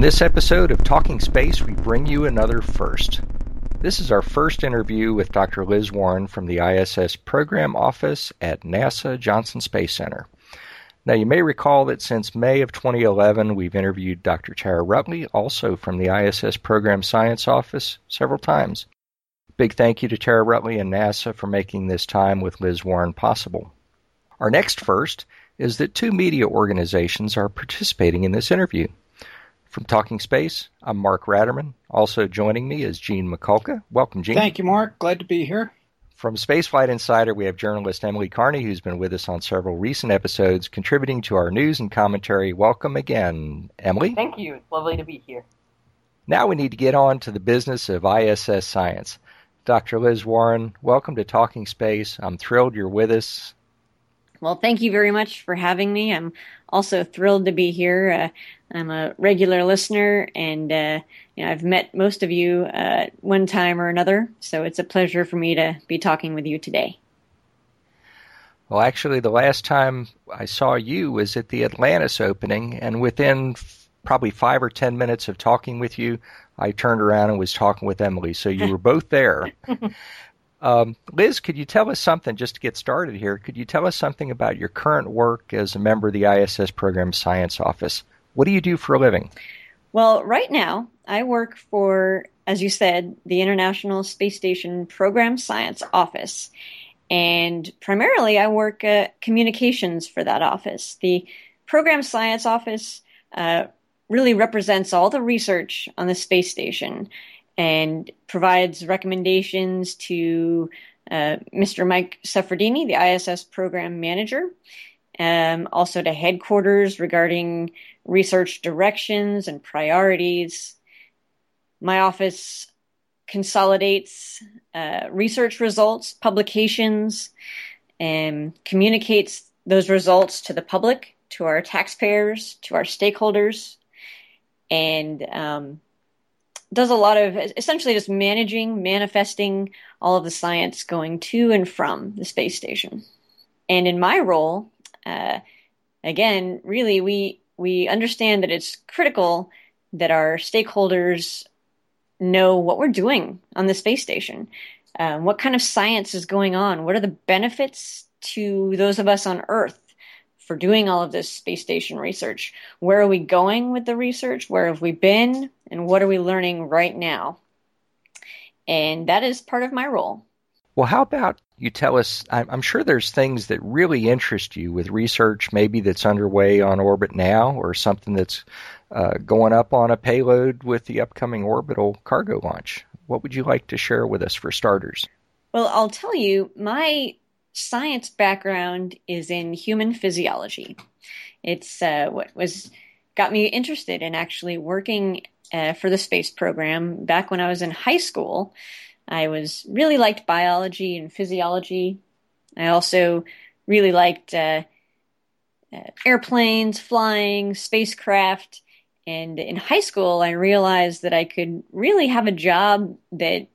On this episode of Talking Space, we bring you another first. This is our first interview with Dr. Liz Warren from the ISS Program Office at NASA Johnson Space Center. Now, you may recall that since May of 2011, we've interviewed Dr. Tara Ruttley, also from the ISS Program Science Office, several times. Big thank you to Tara Ruttley and NASA for making this time with Liz Warren possible. Our next first is that two media organizations are participating in this interview. From Talking Space, I'm Mark Ratterman. Also joining me is Gene Mikulka. Welcome, Gene. Thank you, Mark. Glad to be here. From Spaceflight Insider, we have journalist Emily Carney, who's been with us on several recent episodes, contributing to our news and commentary. Welcome again, Emily. Thank you. It's lovely to be here. Now we need to get on to the business of ISS science. Dr. Liz Warren, welcome to Talking Space. I'm thrilled you're with us. Well, thank you very much for having me. I'm also thrilled to be here. Uh, I'm a regular listener, and uh, you know, I've met most of you uh, one time or another, so it's a pleasure for me to be talking with you today. Well, actually, the last time I saw you was at the Atlantis opening, and within f- probably five or ten minutes of talking with you, I turned around and was talking with Emily. So you were both there. Um, Liz, could you tell us something just to get started here? Could you tell us something about your current work as a member of the ISS Program Science Office? What do you do for a living? Well, right now, I work for, as you said, the International Space Station Program Science Office. And primarily, I work uh, communications for that office. The Program Science Office uh, really represents all the research on the space station and provides recommendations to uh, Mr. Mike Suffredini, the ISS program manager, um, also to headquarters regarding research directions and priorities. My office consolidates uh, research results, publications, and communicates those results to the public, to our taxpayers, to our stakeholders, and um, does a lot of essentially just managing, manifesting all of the science going to and from the space station. And in my role, uh, again, really, we we understand that it's critical that our stakeholders know what we're doing on the space station, um, what kind of science is going on, what are the benefits to those of us on Earth for doing all of this space station research. Where are we going with the research? Where have we been? And what are we learning right now? And that is part of my role. Well, how about you tell us? I'm sure there's things that really interest you with research, maybe that's underway on orbit now, or something that's uh, going up on a payload with the upcoming orbital cargo launch. What would you like to share with us for starters? Well, I'll tell you, my science background is in human physiology. It's uh, what was got me interested in actually working uh, for the space program back when I was in high school. I was really liked biology and physiology. I also really liked uh, uh airplanes, flying, spacecraft. And in high school, I realized that I could really have a job that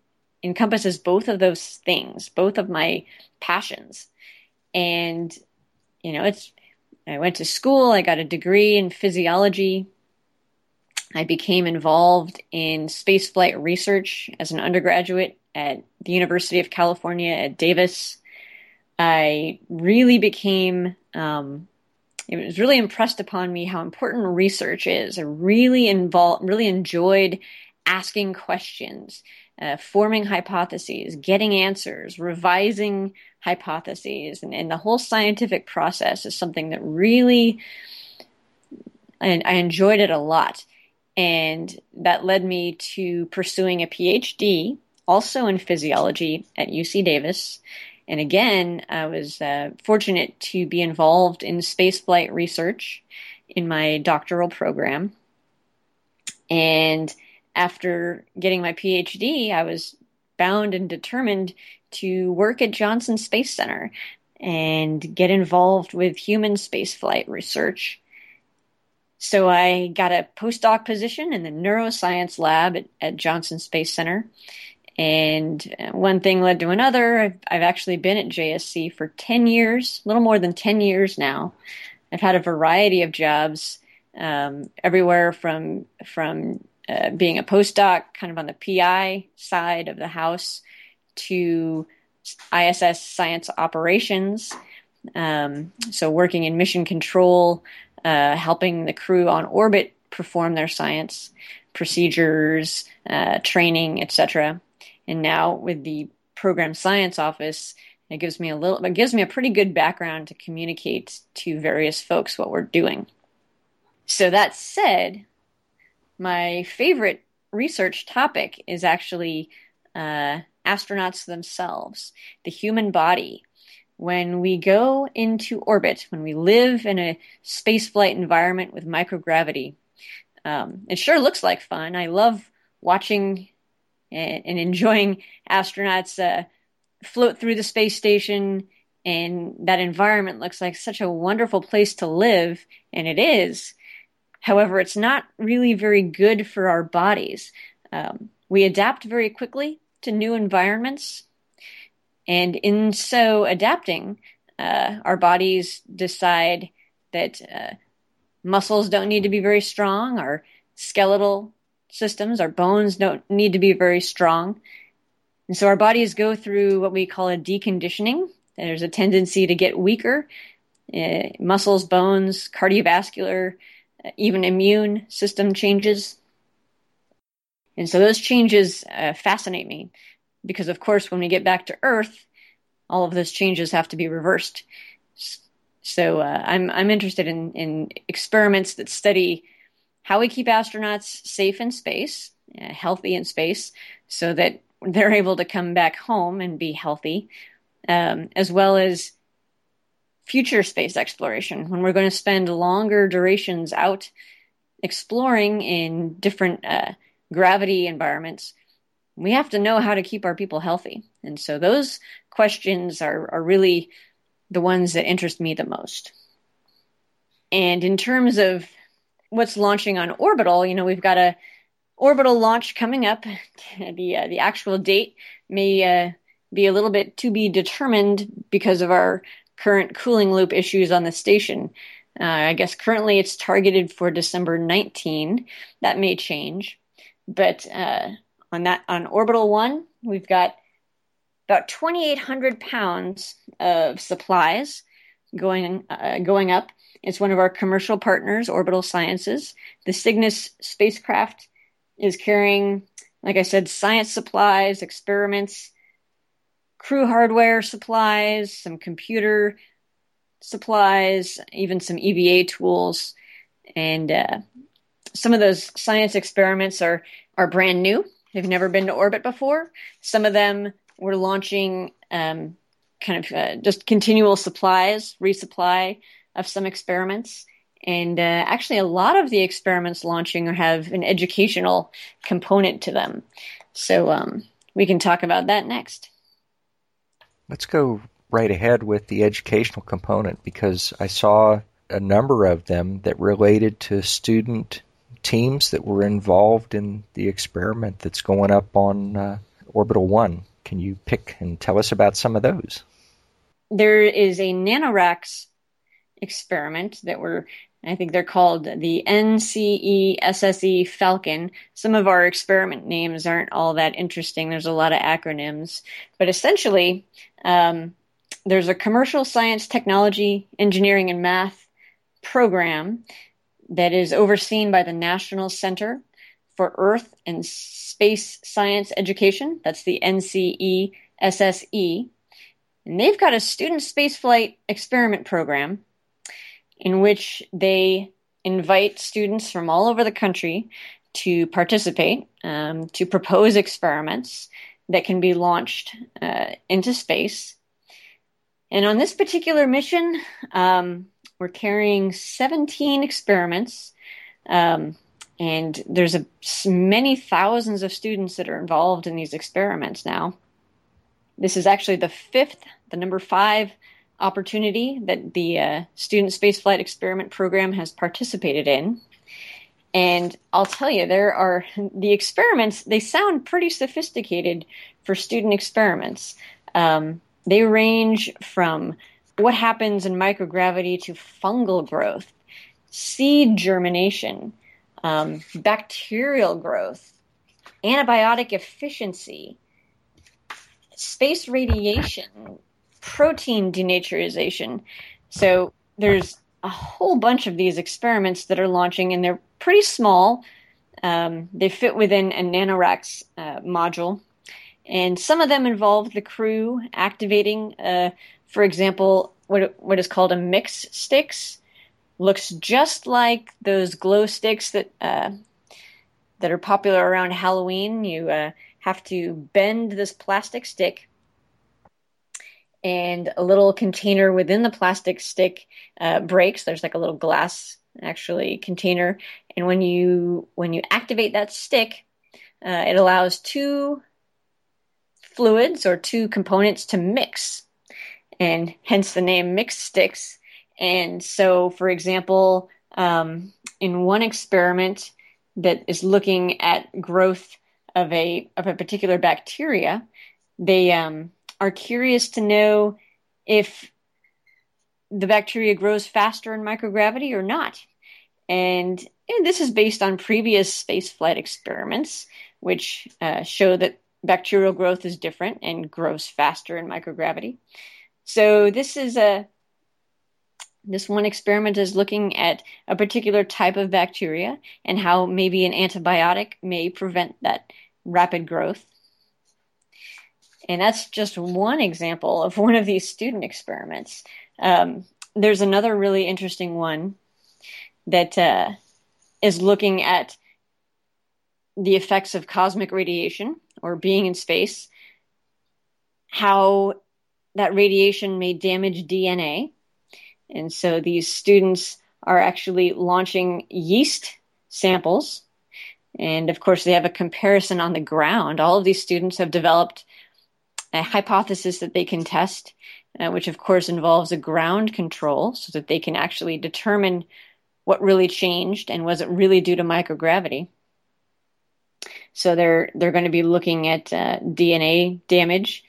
encompasses both of those things, both of my passions. And, you know, it's, I went to school, I got a degree in physiology. I became involved in spaceflight research as an undergraduate at the University of California at Davis. I really became, um, it was really impressed upon me how important research is. I really involved, really enjoyed asking questions, uh, forming hypotheses, getting answers, revising hypotheses, and, and, the whole scientific process is something that really, and I enjoyed it a lot. And that led me to pursuing a PhD, also in physiology at UC Davis. And again, I was uh, fortunate to be involved in spaceflight research in my doctoral program. And after getting my PhD, I was bound and determined to work at Johnson Space Center and get involved with human spaceflight research. So I got a postdoc position in the neuroscience lab at, at Johnson Space Center. And one thing led to another. I've, I've, actually been at JSC for 10 years, a little more than 10 years now. I've had a variety of jobs, um, everywhere from from uh, being a postdoc, kind of on the PI side of the house, to ISS science operations. Um, so working in mission control, uh, helping the crew on orbit perform their science procedures, uh, training, etc. And now with the program science office, it gives me a little, it gives me a pretty good background to communicate to various folks what we're doing. So that said, my favorite research topic is actually uh, astronauts themselves, the human body. When we go into orbit, when we live in a spaceflight environment with microgravity, um, it sure looks like fun. I love watching and, enjoying astronauts uh, float through the space station, and that environment looks like such a wonderful place to live, and it is. However, it's not really very good for our bodies. Um, we adapt very quickly to new environments, and in so adapting, uh, our bodies decide that uh, muscles don't need to be very strong, our skeletal systems, our bones don't need to be very strong. And so our bodies go through what we call a deconditioning. There's a tendency to get weaker. Uh, muscles, bones, cardiovascular, even immune system changes. And so those changes uh, fascinate me because, of course, when we get back to Earth, all of those changes have to be reversed. So uh, I'm I'm interested in in experiments that study how we keep astronauts safe in space, uh, healthy in space, so that they're able to come back home and be healthy, um, as well as future space exploration when we're going to spend longer durations out exploring in different uh, gravity environments. We have to know how to keep our people healthy. And so those questions are, are really the ones that interest me the most. And in terms of what's launching on orbital, you know, we've got a orbital launch coming up. the uh, the actual date may uh, be a little bit to be determined because of our current cooling loop issues on the station. Uh, I guess currently it's targeted for December 19. That may change, but uh, on that on orbital one, we've got about 2,800 pounds of supplies going uh, going up. It's one of our commercial partners, Orbital Sciences. The Cygnus spacecraft is carrying, like I said, science supplies, experiments, crew hardware supplies, some computer supplies, even some EVA tools, and uh, some of those science experiments are are brand new. They've never been to orbit before. Some of them we're launching um, kind of uh, just continual supplies, resupply of some experiments. And uh, actually, a lot of the experiments launching have an educational component to them. So um, we can talk about that next. Let's go right ahead with the educational component because I saw a number of them that related to student teams that were involved in the experiment that's going up on uh, Orbital 1. Can you pick and tell us about some of those? There is a NanoRacks experiment that were I think they're called the NCESSE Falcon. Some of our experiment names aren't all that interesting. There's a lot of acronyms. But essentially, um, there's a commercial science, technology, engineering, and math program that is overseen by the National Center for Earth and Space Science Education. That's the NCESSE. And they've got a student spaceflight experiment program in which they invite students from all over the country to participate, um, to propose experiments that can be launched uh, into space. And on this particular mission, um, we're carrying 17 experiments. Um, and there's a, many thousands of students that are involved in these experiments now. This is actually the fifth, the number five opportunity that the uh, Student Spaceflight Experiment Program has participated in. And I'll tell you, there are the experiments, they sound pretty sophisticated for student experiments. Um, they range from what happens in microgravity to fungal growth, seed germination, um, bacterial growth, antibiotic efficiency, space radiation, protein denaturization. So there's a whole bunch of these experiments that are launching, and they're pretty small. Um, they fit within a NanoRacks uh, module, and some of them involve the crew activating, uh, for example, what what is called a mix sticks. Looks just like those glow sticks that uh, that are popular around Halloween. You uh, have to bend this plastic stick and a little container within the plastic stick uh, breaks. There's like a little glass actually container, and when you when you activate that stick, uh, it allows two fluids or two components to mix, and hence the name mix sticks. And so, for example, um, in one experiment that is looking at growth of a of a particular bacteria, they um, are curious to know if the bacteria grows faster in microgravity or not. And, and this is based on previous spaceflight experiments, which uh, show that bacterial growth is different and grows faster in microgravity. So this is a this one experiment is looking at a particular type of bacteria and how maybe an antibiotic may prevent that rapid growth. And that's just one example of one of these student experiments. Um, there's another really interesting one that uh, is looking at the effects of cosmic radiation or being in space, how that radiation may damage DNA. And so these students are actually launching yeast samples. And of course, they have a comparison on the ground. All of these students have developed a hypothesis that they can test, uh, which of course involves a ground control so that they can actually determine what really changed and was it really due to microgravity. So they're they're going to be looking at uh, DNA damage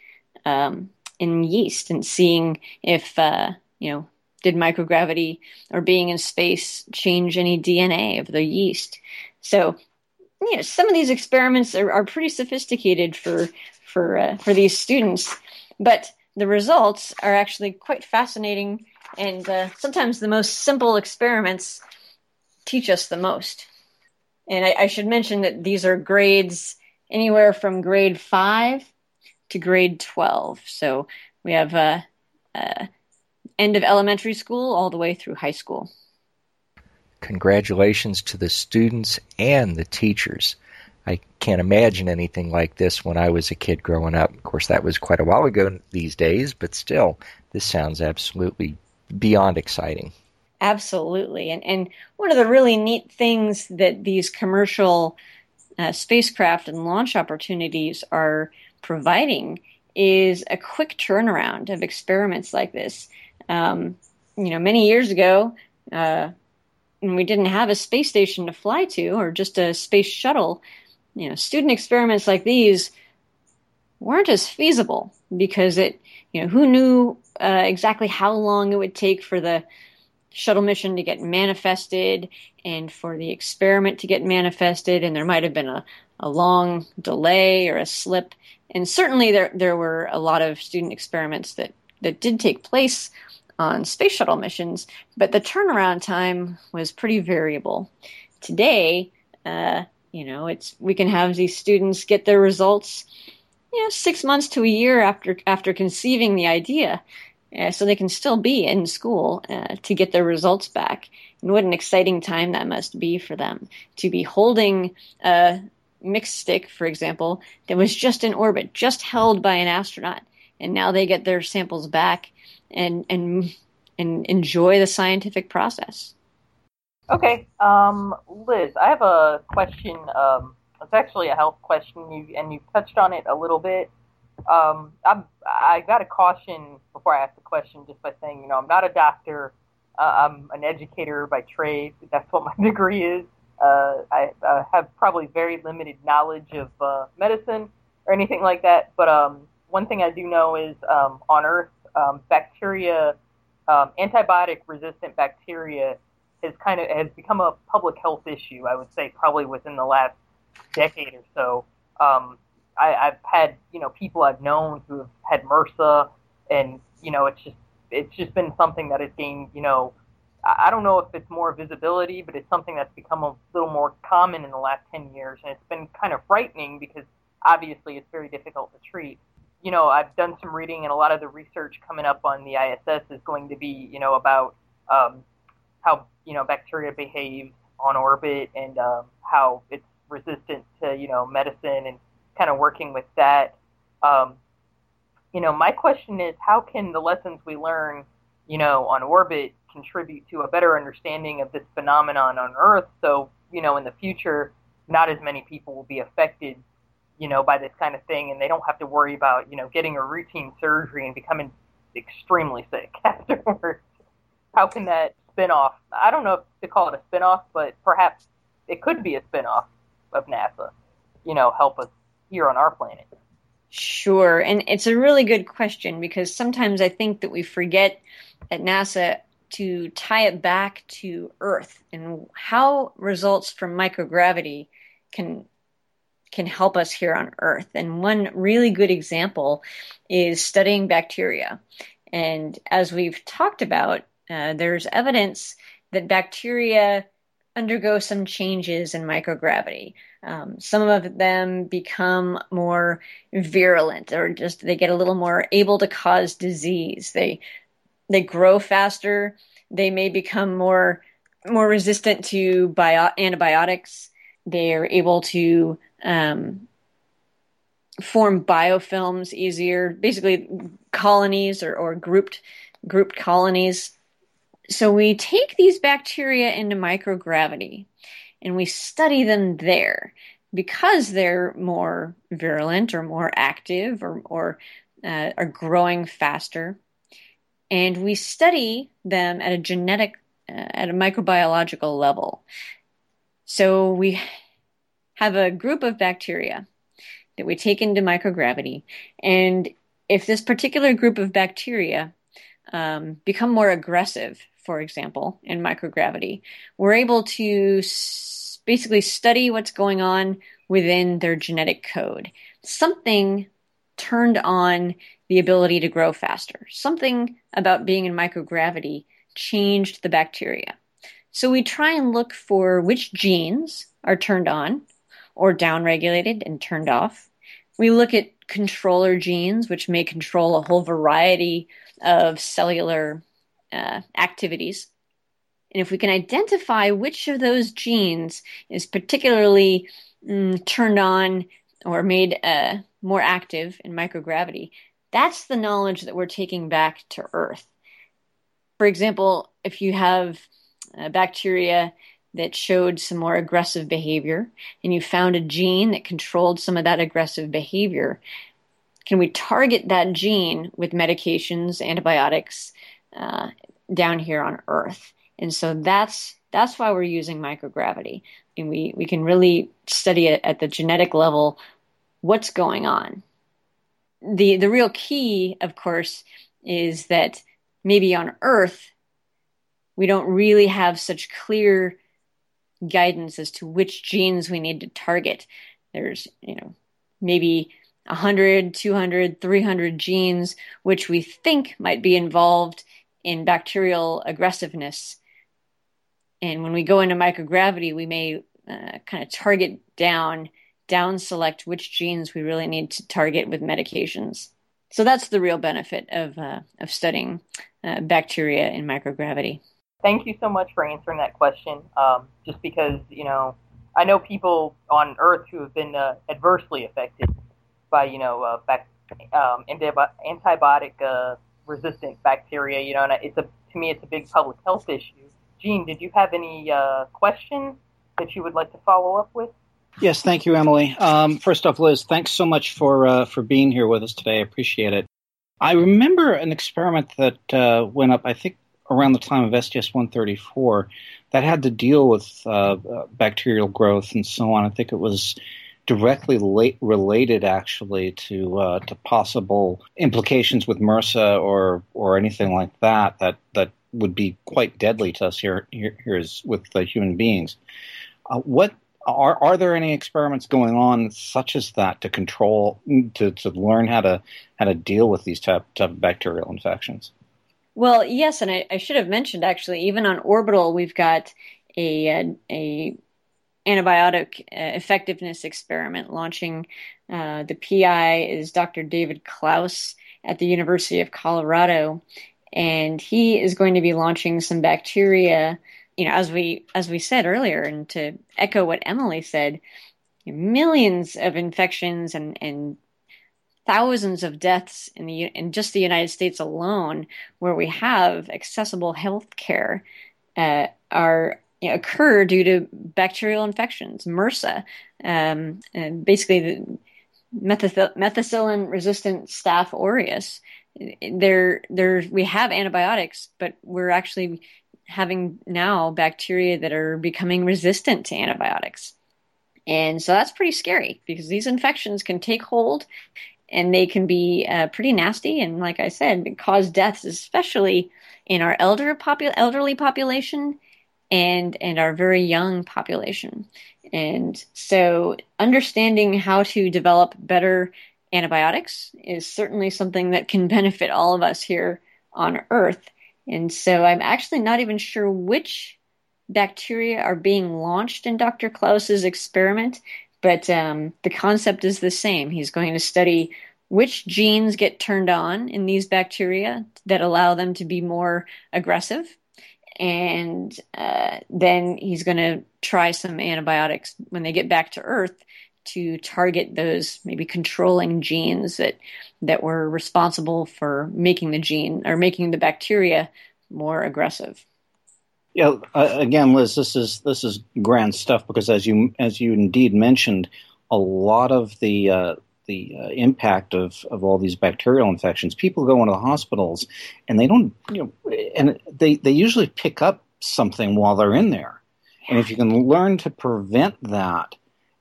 um, in yeast and seeing if uh, you know did microgravity or being in space change any DNA of the yeast. So you know some of these experiments are, are pretty sophisticated for for uh, for these students. But the results are actually quite fascinating, and uh, sometimes the most simple experiments teach us the most. And I, I, should mention that these are grades anywhere from grade five to grade twelve. So we have uh, uh, end of elementary school all the way through high school. Congratulations to the students and the teachers. I can't imagine anything like this when I was a kid growing up. Of course, that was quite a while ago these days, but still, this sounds absolutely beyond exciting. Absolutely. And, and one of the really neat things that these commercial uh, spacecraft and launch opportunities are providing is a quick turnaround of experiments like this. Um, you know, many years ago, uh, when we didn't have a space station to fly to or just a space shuttle, you know, student experiments like these weren't as feasible because it, you know, who knew uh, exactly how long it would take for the shuttle mission to get manifested and for the experiment to get manifested, and there might have been a, a long delay or a slip. And certainly there there were a lot of student experiments that, that did take place on space shuttle missions, but the turnaround time was pretty variable. Today, uh, You know, it's we can have these students get their results, you know, six months to a year after after conceiving the idea, uh, so they can still be in school uh, to get their results back. And what an exciting time that must be for them to be holding a mixed stick, for example, that was just in orbit, just held by an astronaut, and now they get their samples back and and and enjoy the scientific process. Okay, um, Liz, I have a question. Um, it's actually a health question, you, and you touched on it a little bit. Um, I got to caution before I ask the question just by saying, you know, I'm not a doctor. Uh, I'm an educator by trade. That's what my degree is. Uh, I have probably very limited knowledge of uh, medicine or anything like that. But um, one thing I do know is um, on Earth, um, bacteria, um, antibiotic resistant bacteria has kind of has become a public health issue. I would say probably within the last decade or so. Um, I, I've had you know people I've known who have had MRSA, and you know it's just it's just been something that has gained you know I don't know if it's more visibility, but it's something that's become a little more common in the last 10 years. And it's been kind of frightening because obviously it's very difficult to treat. You know, I've done some reading, and a lot of the research coming up on the ISS is going to be, you know, about um, how, you know, bacteria behaves on orbit and um, how it's resistant to, you know, medicine and kind of working with that. Um, you know, my question is how can the lessons we learn, you know, on orbit contribute to a better understanding of this phenomenon on Earth. So, you know, in the future, not as many people will be affected, you know, by this kind of thing, and they don't have to worry about, you know, getting a routine surgery and becoming extremely sick afterwards. How can that spin off? I don't know if to call it a spin off, but perhaps it could be a spin off of NASA, you know, help us here on our planet. Sure. And it's a really good question because sometimes I think that we forget at NASA to tie it back to Earth and how results from microgravity can can help us here on Earth. And one really good example is studying bacteria. And as we've talked about, uh, there's evidence that bacteria undergo some changes in microgravity. Um, some of them become more virulent, or just they get a little more able to cause disease. They they grow faster. They may become more more resistant to bio- antibiotics. They're able to um, form biofilms easier, basically colonies or, or grouped grouped colonies. So we take these bacteria into microgravity and we study them there because they're more virulent or more active or, or uh, are growing faster and we study them at a genetic, uh, at a microbiological level. So we have a group of bacteria that we take into microgravity, and if this particular group of bacteria um, become more aggressive, for example, in microgravity, we're able to s- basically study what's going on within their genetic code. Something turned on the ability to grow faster. Something about being in microgravity changed the bacteria. So we try and look for which genes are turned on or downregulated and turned off. We look at controller genes, which may control a whole variety of cellular uh, activities. And if we can identify which of those genes is particularly mm, turned on or made uh, more active in microgravity, that's the knowledge that we're taking back to Earth. For example, if you have bacteria that showed some more aggressive behavior and you found a gene that controlled some of that aggressive behavior, can we target that gene with medications, antibiotics uh, down here on Earth? And so that's that's why we're using microgravity, and we we can really study it at the genetic level. What's going on? the the real key, of course, is that maybe on Earth we don't really have such clear guidance as to which genes we need to target. There's, you know, maybe 100, 200, 300 genes which we think might be involved in bacterial aggressiveness. And when we go into microgravity, we may uh, kind of target down, down select which genes we really need to target with medications. So that's the real benefit of, uh, of studying uh, bacteria in microgravity. Thank you so much for answering that question. Um, just because, you know, I know people on Earth who have been uh, adversely affected by, you know, uh, um, antibiotic uh, resistant bacteria, you know, and it's a, to me, it's a big public health issue. Gene, did you have any uh, questions that you would like to follow up with? Yes, thank you, Emily. Um, first off, Liz, thanks so much for uh, for being here with us today. I appreciate it. I remember an experiment that uh, went up, I think, around the time of STS 134 that had to deal with uh, bacterial growth and so on. I think it was directly late, related, actually, to uh, to possible implications with MRSA or or anything like that that that would be quite deadly to us here here, here is with the human beings. Uh, what are are there any experiments going on such as that to control to, to learn how to how to deal with these type, type of bacterial infections? Well, yes, and I, I should have mentioned actually, even on orbital, we've got a a, a antibiotic uh, effectiveness experiment launching. Uh, the PI is Dr. David Klaus at the University of Colorado, and he is going to be launching some bacteria you know, as we as we said earlier, and to echo what Emily said, millions of infections and and thousands of deaths in the in just the United States alone, where we have accessible health care, uh, are occur due to bacterial infections, MRSA, um, and basically the methicillin resistant staph aureus. There, there, we have antibiotics, but we're actually having now bacteria that are becoming resistant to antibiotics. And so that's pretty scary because these infections can take hold and they can be uh, pretty nasty. And like I said, cause deaths, especially in our elder popu- elderly population and, and our very young population. And so understanding how to develop better antibiotics is certainly something that can benefit all of us here on Earth. And so I'm actually not even sure which bacteria are being launched in Dr. Klaus's experiment, but um, the concept is the same. He's going to study which genes get turned on in these bacteria that allow them to be more aggressive. And uh, then he's going to try some antibiotics when they get back to Earth to target those maybe controlling genes that that were responsible for making the gene or making the bacteria more aggressive. Yeah, uh, again, Liz, this is this is grand stuff because as you as you indeed mentioned, a lot of the uh, the uh, impact of, of all these bacterial infections. People go into the hospitals and they don't, you know, and they, they usually pick up something while they're in there. And if you can learn to prevent that,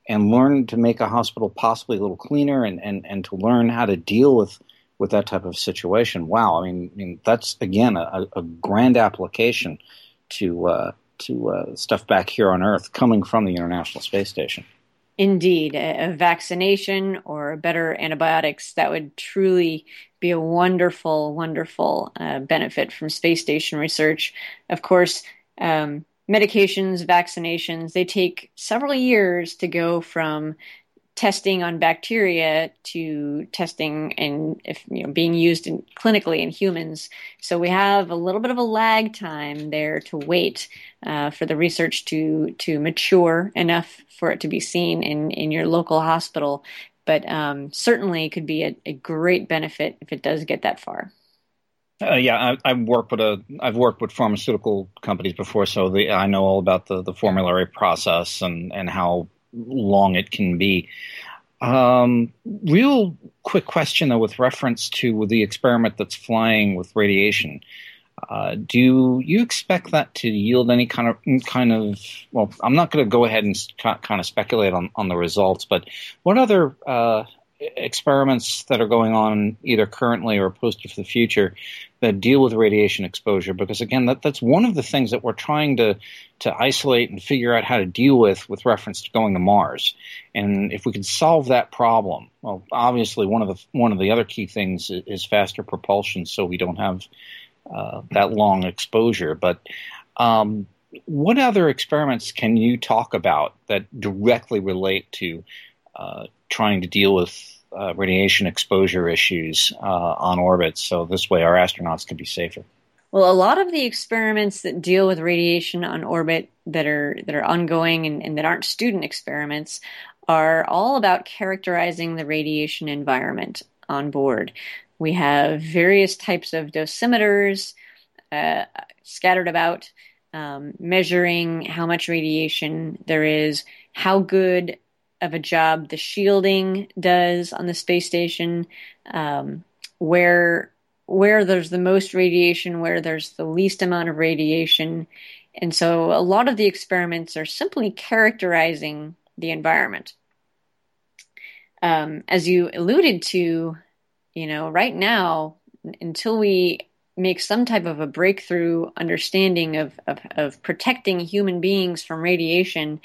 and learn to make a hospital possibly a little cleaner and, and, and to learn how to deal with, with that type of situation. Wow, I mean, I mean that's again a, a grand application to uh, to uh, stuff back here on Earth coming from the International Space Station. Indeed, a, vaccination or better antibiotics that would truly be a wonderful, wonderful uh, benefit from space station research. Of course, um, medications, vaccinations, they take several years to go from testing on bacteria to testing and if you know being used in, clinically in humans. So we have a little bit of a lag time there to wait uh, for the research to to mature enough for it to be seen in in your local hospital. But um, certainly could be a, a great benefit if it does get that far. Uh, yeah, I, have worked with a I've worked with pharmaceutical companies before, so the, I know all about the, the formulary process and, and how long it can be. Um, real quick question though, with reference to the experiment that's flying with radiation. Uh, do you expect that to yield any kind of kind of? Well, I'm not going to go ahead and kind of speculate on, on the results, but what other uh, experiments that are going on either currently or posted for the future that deal with radiation exposure because again that, that's one of the things that we're trying to to isolate and figure out how to deal with with reference to going to Mars. And if we could solve that problem well obviously one of the one of the other key things is faster propulsion so we don't have uh, that long exposure. But um, what other experiments can you talk about that directly relate to uh, trying to deal with uh, radiation exposure issues uh, on orbit so this way our astronauts can be safer? Well, a lot of the experiments that deal with radiation on orbit that are that are ongoing and, and that aren't student experiments are all about characterizing the radiation environment on board. We have various types of dosimeters uh, scattered about, um, measuring how much radiation there is, how good of a job the shielding does on the space station, um, where where there's the most radiation, where there's the least amount of radiation. And so a lot of the experiments are simply characterizing the environment. Um, as you alluded to, you know, right now, until we make some type of a breakthrough understanding of, of, of protecting human beings from radiation,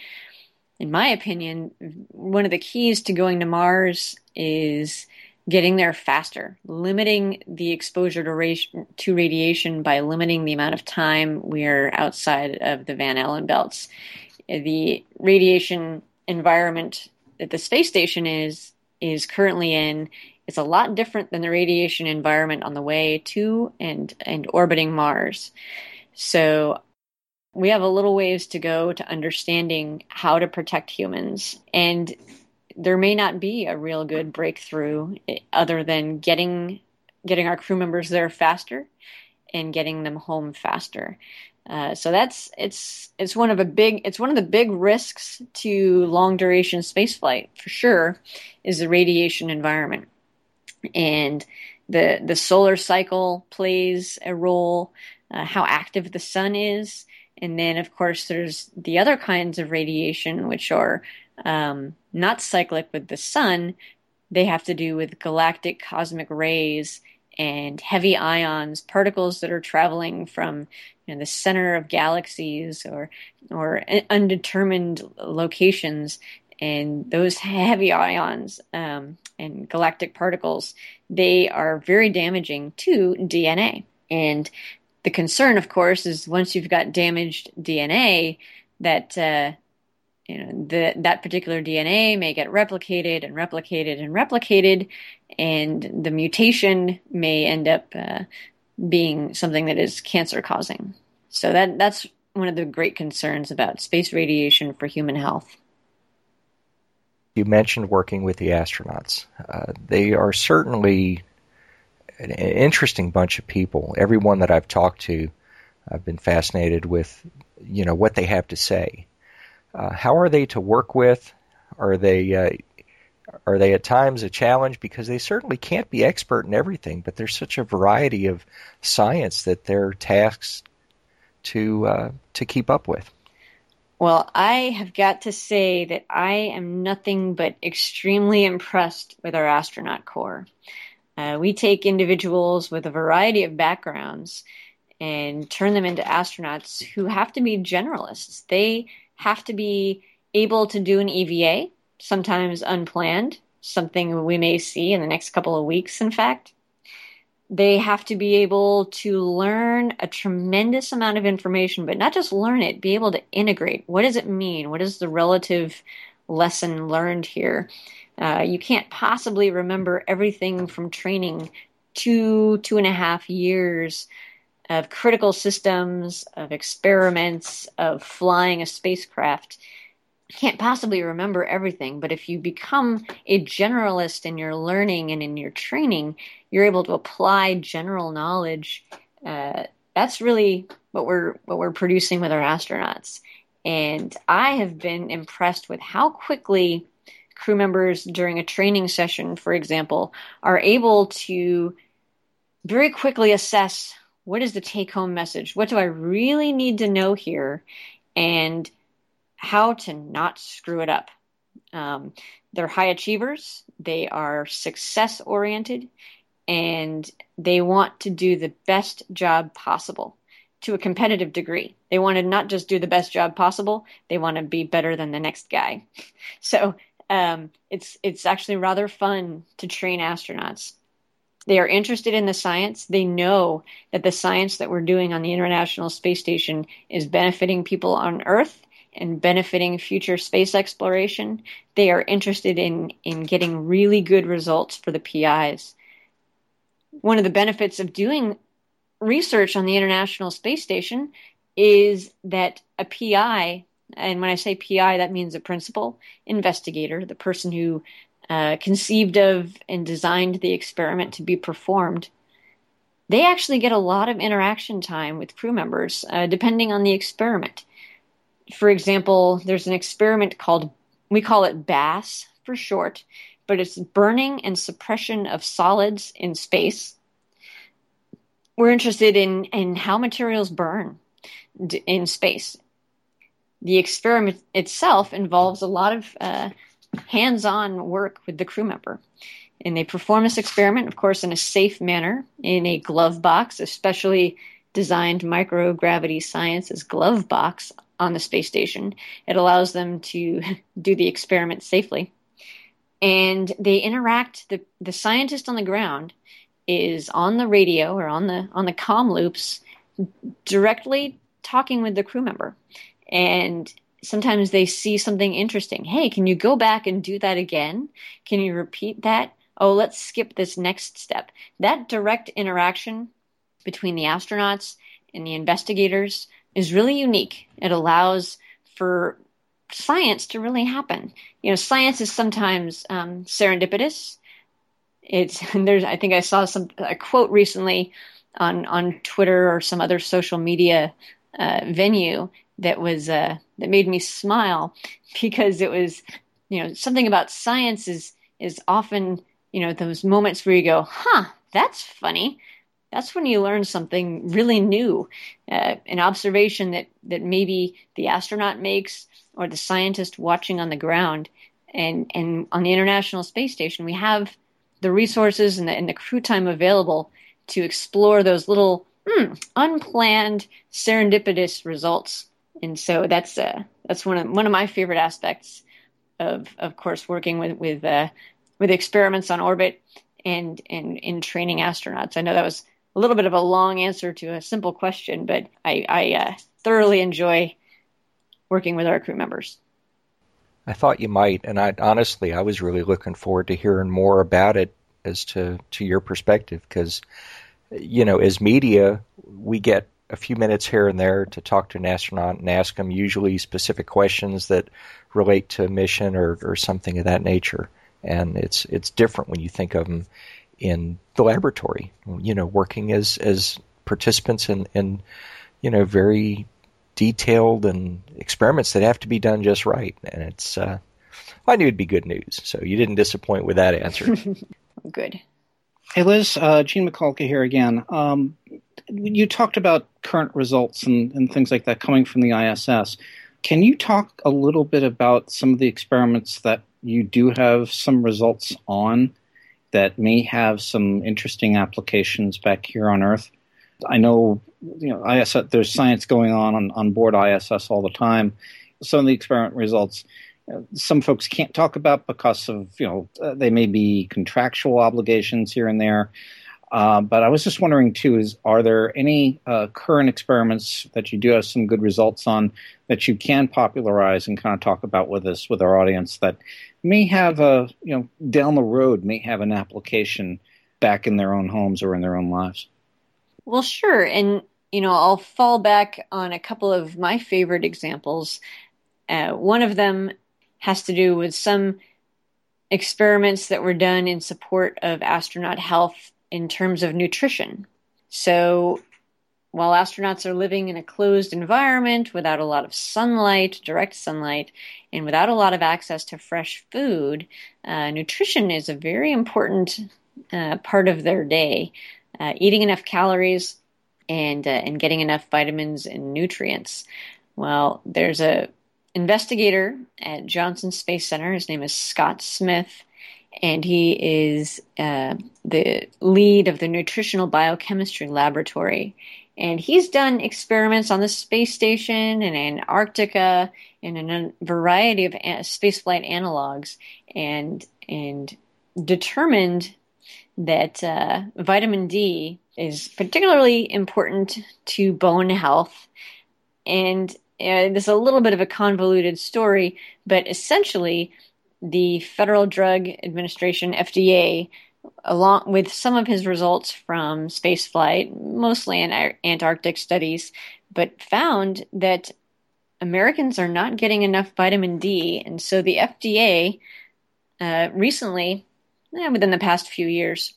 in my opinion, one of the keys to going to Mars is getting there faster, limiting the exposure to, to radiation by limiting the amount of time we're outside of the Van Allen belts. The radiation environment that the space station is is currently in is a lot different than the radiation environment on the way to and and orbiting Mars. So we have a little ways to go to understanding how to protect humans and there may not be a real good breakthrough eh, other than getting getting our crew members there faster and getting them home faster. Uh, so that's it's it's one of a big it's one of the big risks to long duration spaceflight for sure is the radiation environment and the the solar cycle plays a role uh, how active the sun is and then of course there's the other kinds of radiation which are um, not cyclic with the sun, they have to do with galactic cosmic rays and heavy ions, particles that are traveling from you know, the center of galaxies or or undetermined locations. And those heavy ions um, and galactic particles, they are very damaging to DNA. And the concern, of course, is once you've got damaged DNA, that uh, you know the, that particular DNA may get replicated and replicated and replicated, and the mutation may end up uh, being something that is cancer causing. So that that's one of the great concerns about space radiation for human health. You mentioned working with the astronauts. Uh, they are certainly an interesting bunch of people. Everyone that I've talked to, I've been fascinated with, you know, what they have to say. Uh, how are they to work with? Are they uh, are they at times a challenge because they certainly can't be expert in everything, but there's such a variety of science that they're tasked to uh, to keep up with. Well, I have got to say that I am nothing but extremely impressed with our astronaut corps. Uh, we take individuals with a variety of backgrounds and turn them into astronauts who have to be generalists. They have to be able to do an EVA, sometimes unplanned, something we may see in the next couple of weeks, in fact. They have to be able to learn a tremendous amount of information, but not just learn it, be able to integrate. What does it mean? What is the relative lesson learned here? Uh, you can't possibly remember everything from training two, two and a half years of critical systems, of experiments, of flying a spacecraft. Can't possibly remember everything, but if you become a generalist in your learning and in your training, you're able to apply general knowledge. Uh, that's really what we're what we're producing with our astronauts. And I have been impressed with how quickly crew members during a training session, for example, are able to very quickly assess what is the take home message? What do I really need to know here? And how to not screw it up. Um, they're high achievers, they are success oriented, and they want to do the best job possible to a competitive degree. They want to not just do the best job possible, they want to be better than the next guy. So um, it's it's actually rather fun to train astronauts. They are interested in the science. They know that the science that we're doing on the International Space Station is benefiting people on Earth and benefiting future space exploration. They are interested in, in getting really good results for the PIs. One of the benefits of doing research on the International Space Station is that a PI, and when I say PI, that means a principal investigator, the person who uh, conceived of and designed the experiment to be performed, they actually get a lot of interaction time with crew members, uh, depending on the experiment. For example, there's an experiment called, we call it BASS for short, but it's burning and suppression of solids in space. We're interested in, in how materials burn in space. The experiment itself involves a lot of uh, hands on work with the crew member. And they perform this experiment, of course, in a safe manner in a glove box, a specially designed microgravity science's glove box on the space station. It allows them to do the experiment safely. And they interact, the, the scientist on the ground is on the radio or on the on the com loops directly talking with the crew member. And sometimes they see something interesting. Hey, can you go back and do that again? Can you repeat that? Oh, let's skip this next step. That direct interaction between the astronauts and the investigators is really unique. It allows for science to really happen. You know, science is sometimes um, serendipitous. It's there's I think I saw some a quote recently on on Twitter or some other social media uh, venue that was uh, that made me smile because it was you know something about science is is often you know those moments where you go huh that's funny. That's when you learn something really new uh, an observation that that maybe the astronaut makes or the scientist watching on the ground. And and on the international space station we have the resources and the, and the crew time available to explore those little hmm, unplanned serendipitous results and so that's uh, that's one of one of my favorite aspects of of course working with with uh, with experiments on orbit and and in training astronauts. I know that was a little bit of a long answer to a simple question, but I, I uh, thoroughly enjoy working with our crew members. I thought you might, and I honestly I was really looking forward to hearing more about it as to to your perspective because you know as media we get a few minutes here and there to talk to an astronaut and ask them usually specific questions that relate to a mission or, or something of that nature. And it's it's different when you think of them in the laboratory, you know, working as as participants in, in you know very detailed and experiments that have to be done just right. And it's uh, I knew it'd be good news, so you didn't disappoint with that answer. good. Hey Liz, uh, Gene Mikulka here again. Um, you talked about current results and, and things like that coming from the ISS. Can you talk a little bit about some of the experiments that you do have some results on that may have some interesting applications back here on Earth? I know, you know, ISS. There's science going on, on on board ISS all the time. Some of the experiment results, uh, some folks can't talk about because of you know uh, they may be contractual obligations here and there. Uh, but I was just wondering too: is are there any uh, current experiments that you do have some good results on that you can popularize and kind of talk about with us with our audience that may have a you know down the road may have an application back in their own homes or in their own lives? Well, sure, and you know I'll fall back on a couple of my favorite examples. Uh, one of them has to do with some experiments that were done in support of astronaut health in terms of nutrition. So, while astronauts are living in a closed environment without a lot of sunlight, direct sunlight, and without a lot of access to fresh food, uh, nutrition is a very important uh, part of their day. Uh, eating enough calories and uh, and getting enough vitamins and nutrients. Well, there's a investigator at Johnson Space Center. His name is Scott Smith, and he is uh, the lead of the Nutritional Biochemistry Laboratory. And he's done experiments on the space station and Antarctica and a variety of spaceflight analogs, and and determined that uh, vitamin D is particularly important to bone health. And uh, there's a little bit of a convoluted story, but essentially, the Federal Drug Administration, FDA, along with some of his results from spaceflight, mostly in Antarctic studies, but found that Americans are not getting enough vitamin D, and so the FDA uh, recently, eh, within the past few years,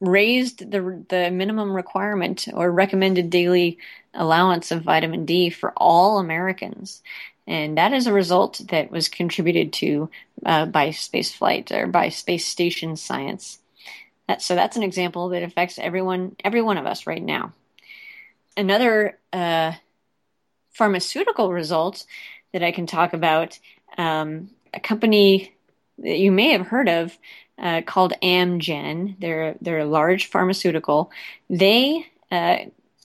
raised the the minimum requirement or recommended daily allowance of vitamin D for all Americans, and that is a result that was contributed to uh, by spaceflight or by space station science. That, so that's an example that affects everyone, every one of us right now. Another uh, pharmaceutical result that I can talk about. Um, a company that you may have heard of uh, called Amgen. They're they're a large pharmaceutical. They uh,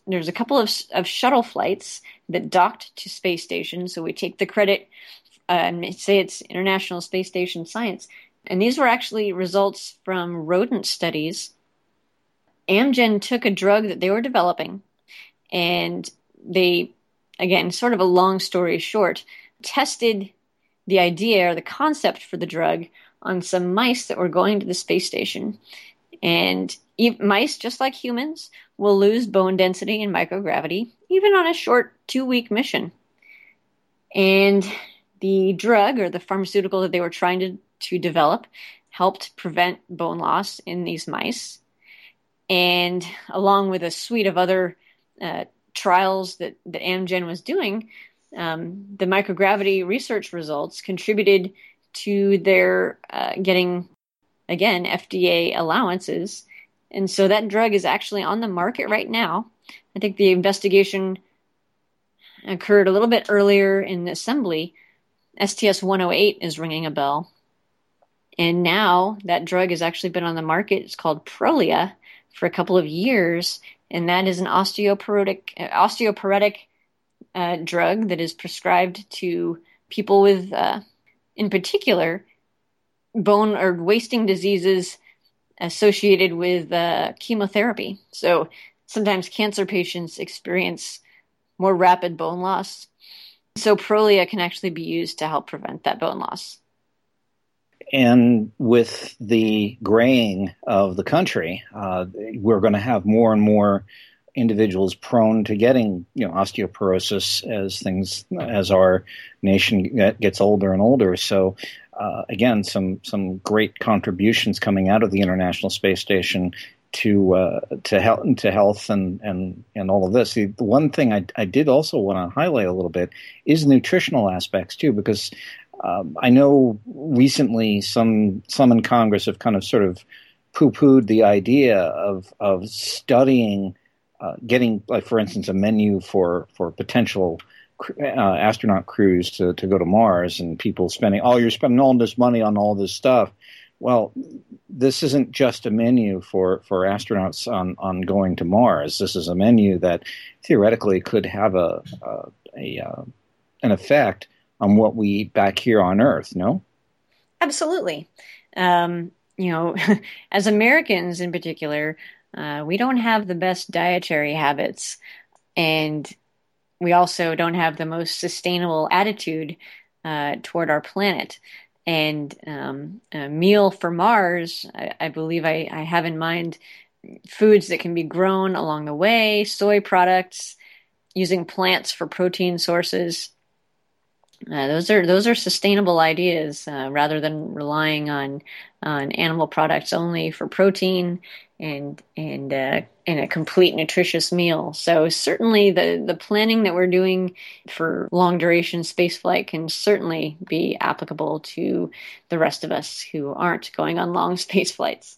there's a couple of of shuttle flights that docked to space station. So we take the credit uh, and say it's International Space Station science. And these were actually results from rodent studies. Amgen took a drug that they were developing and they again, sort of a long story short, tested the idea or the concept for the drug on some mice that were going to the space station. And mice, just like humans, will lose bone density in microgravity, even on a short two week mission. And the drug or the pharmaceutical that they were trying to, to develop helped prevent bone loss in these mice. And along with a suite of other uh, trials that, that Amgen was doing, um, the microgravity research results contributed to their uh, getting, again, FDA allowances. And so that drug is actually on the market right now. I think the investigation occurred a little bit earlier in assembly. STS 108 is ringing a bell. And now that drug has actually been on the market. It's called Prolia for a couple of years and that is an osteoporotic osteoporotic uh, drug that is prescribed to people with, uh, in particular, bone or wasting diseases associated with uh, chemotherapy. So sometimes cancer patients experience more rapid bone loss. So Prolia can actually be used to help prevent that bone loss. And with the graying of the country, uh, we're going to have more and more individuals prone to getting you know osteoporosis as things as our nation gets older and older. So uh, again, some some great contributions coming out of the International Space Station to uh, to health to health and and and all of this. The one thing I, I did also want to highlight a little bit is nutritional aspects too, because um, I know recently some some in Congress have kind of sort of poo-pooed the idea of of studying, uh, getting like for instance a menu for for potential uh, astronaut crews to to go to Mars and people spending oh you're spending all this money on all this stuff. Well, this isn't just a menu for, for astronauts on, on going to Mars. This is a menu that theoretically could have a, a, a uh, an effect on what we eat back here on Earth, no? Absolutely. Um, you know, as Americans in particular, uh, we don't have the best dietary habits, and we also don't have the most sustainable attitude uh, toward our planet. And um, meal for Mars, I, I believe I, I have in mind foods that can be grown along the way, soy products, using plants for protein sources, uh, those are those are sustainable ideas uh, rather than relying on on animal products only for protein and and uh, and a complete nutritious meal. So certainly the the planning that we're doing for long duration spaceflight can certainly be applicable to the rest of us who aren't going on long space flights.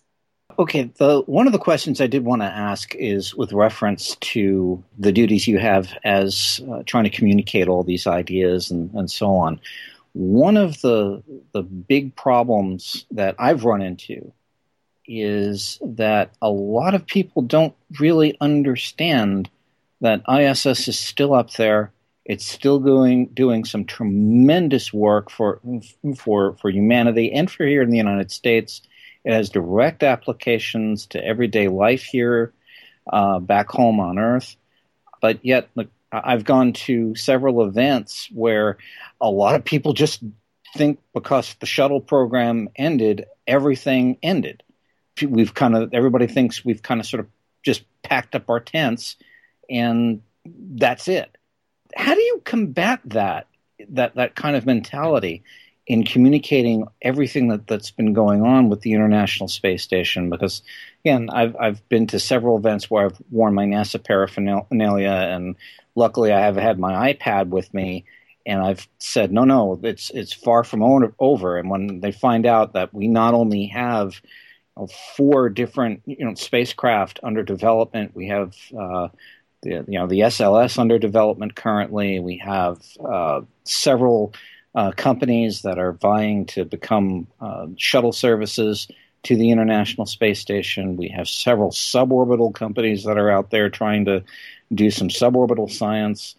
Okay, the one of the questions I did want to ask is with reference to the duties you have as uh, trying to communicate all these ideas and, and so on. One of the the big problems that I've run into is that a lot of people don't really understand that ISS is still up there. It's still doing doing some tremendous work for for for humanity and for here in the United States It has direct applications to everyday life here, uh, back home on Earth. But yet, I've gone to several events where a lot of people just think because the shuttle program ended, everything ended. We've kind of everybody thinks we've kind of sort of just packed up our tents and that's it. How do you combat that that that kind of mentality in communicating everything that, that's been going on with the International Space Station? Because again, I've I've been to several events where I've worn my NASA paraphernalia, and luckily I have had my iPad with me, and I've said no, no, it's it's far from over. And when they find out that we not only have four different you know spacecraft under development, we have uh, the you know the SLS under development currently. We have uh, several uh, companies that are vying to become uh, shuttle services to the International Space Station. We have several suborbital companies that are out there trying to do some suborbital science.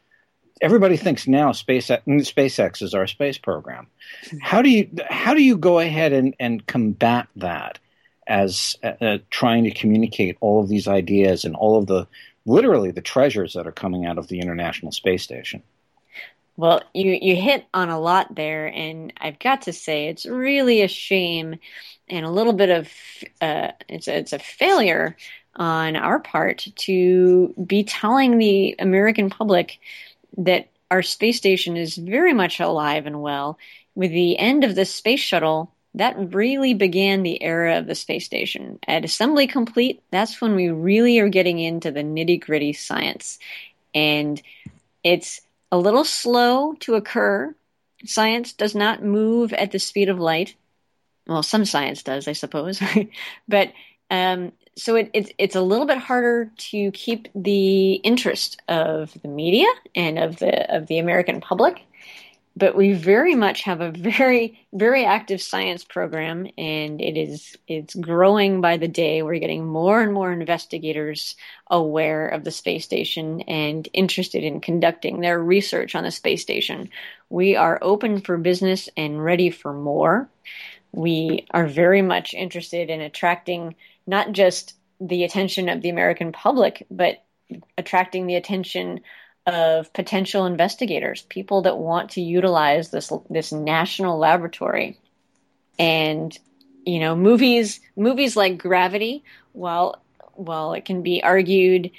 Everybody thinks now Space, SpaceX is our space program. How do you how do you go ahead and, and combat that as uh, uh trying to communicate all of these ideas and all of the literally the treasures that are coming out of the International Space Station? Well, you, you hit on a lot there, and I've got to say it's really a shame and a little bit of uh, it's a, it's a failure on our part to be telling the American public that our space station is very much alive and well. With the end of the space shuttle, that really began the era of the space station. At assembly complete, that's when we really are getting into the nitty gritty science. And it's a little slow to occur. Science does not move at the speed of light. Well, some science does, I suppose. but um, so it, it's it's a little bit harder to keep the interest of the media and of the of the American public but we very much have a very very active science program and it is it's growing by the day. We're getting more and more investigators aware of the space station and interested in conducting their research on the space station. We are open for business and ready for more. We are very much interested in attracting not just the attention of the american public but attracting the attention of potential investigators, people that want to utilize this this national laboratory. And you know, movies movies like Gravity, while while it can be argued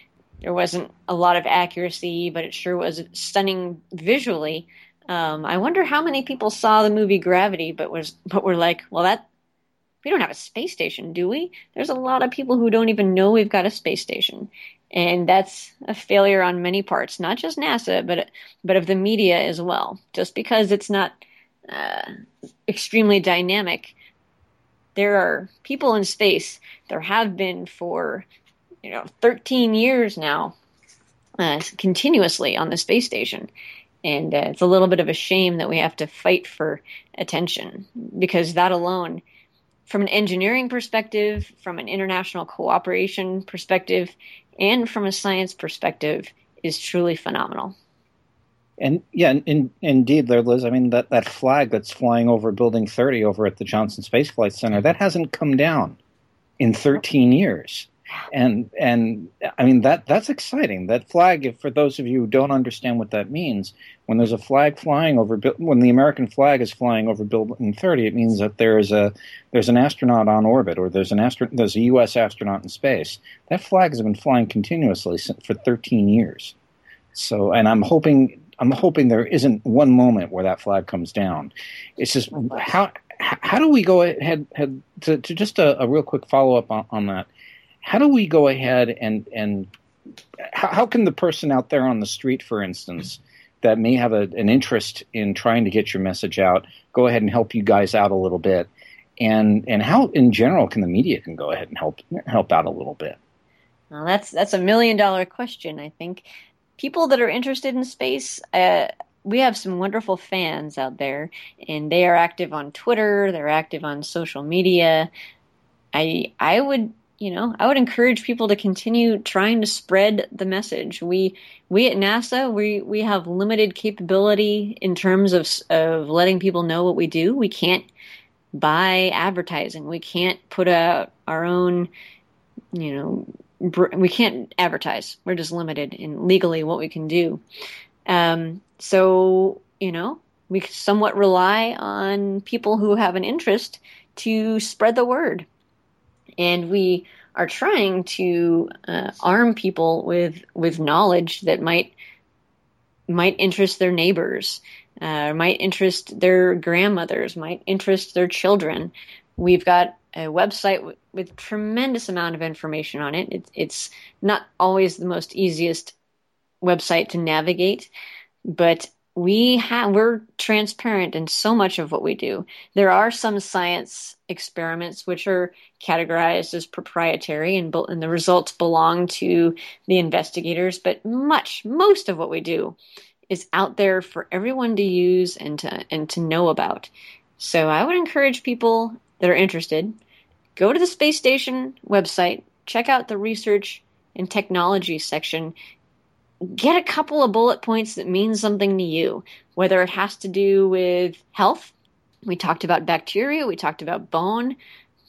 there wasn't a lot of accuracy, but it sure was stunning visually. Um, I wonder how many people saw the movie Gravity, but was but were like, well, that we don't have a space station, do we? There's a lot of people who don't even know we've got a space station, and that's a failure on many parts, not just NASA, but but of the media as well. Just because it's not uh, extremely dynamic, there are people in space. There have been for you know 13 years now, uh, continuously on the space station. And uh, it's a little bit of a shame that we have to fight for attention because that alone from an engineering perspective, from an international cooperation perspective, and from a science perspective is truly phenomenal. And yeah, in, indeed, there, Liz. I mean, that, that flag that's flying over Building 30 over at the Johnson Space Flight Center, that hasn't come down in 13 years and and I mean that that's exciting. That flag, if, for those of you who don't understand what that means, when there's a flag flying over, when the American flag is flying over Building 30, it means that there is a there's an astronaut on orbit, or there's an astro, there's a U.S. astronaut in space. That flag has been flying continuously for 13 years. So, and I'm hoping I'm hoping there isn't one moment where that flag comes down. It's just how how do we go ahead, ahead to, to just a, a real quick follow up on, on that? How do we go ahead and and how, how can the person out there on the street, for instance, that may have a, an interest in trying to get your message out, go ahead and help you guys out a little bit, and and how in general can the media can go ahead and help help out a little bit? Well, that's that's a million dollar question. I think people that are interested in space. Uh, we have some wonderful fans out there, and they are active on Twitter. They're active on social media. I I would you know, I would encourage people to continue trying to spread the message. We we at NASA we we have limited capability in terms of of letting people know what we do. We can't buy advertising. We can't put out our own, you know, br- we can't advertise. We're just limited in legally what we can do. Um, so, you know, we somewhat rely on people who have an interest to spread the word. And we are trying to uh, arm people with with knowledge that might might interest their neighbors, uh, might interest their grandmothers, might interest their children. We've got a website w- with tremendous amount of information on it. It's, it's not always the most easiest website to navigate, but we have we're transparent in so much of what we do. There are some science experiments which are categorized as proprietary and, and the results belong to the investigators, but much most of what we do is out there for everyone to use and to and to know about. So I would encourage people that are interested go to the space station website, check out the research and technology section get a couple of bullet points that mean something to you, whether it has to do with health. We talked about bacteria, we talked about bone.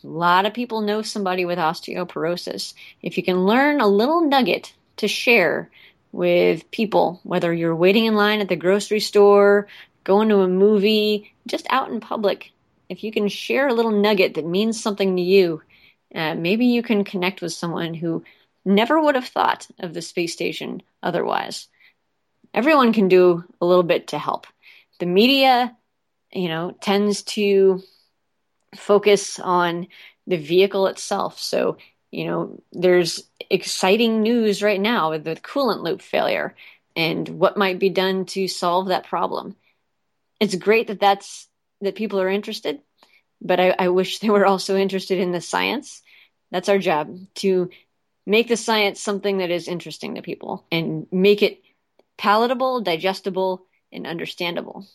A lot of people know somebody with osteoporosis. If you can learn a little nugget to share with people, whether you're waiting in line at the grocery store, going to a movie, just out in public, if you can share a little nugget that means something to you, uh, maybe you can connect with someone who never would have thought of the space station otherwise. Everyone can do a little bit to help. The media, you know, tends to focus on the vehicle itself. So, you know, there's exciting news right now with the coolant loop failure and what might be done to solve that problem. It's great that that's that people are interested, but I, I wish they were also interested in the science. That's our job to make the science something that is interesting to people and make it palatable, digestible, and understandable.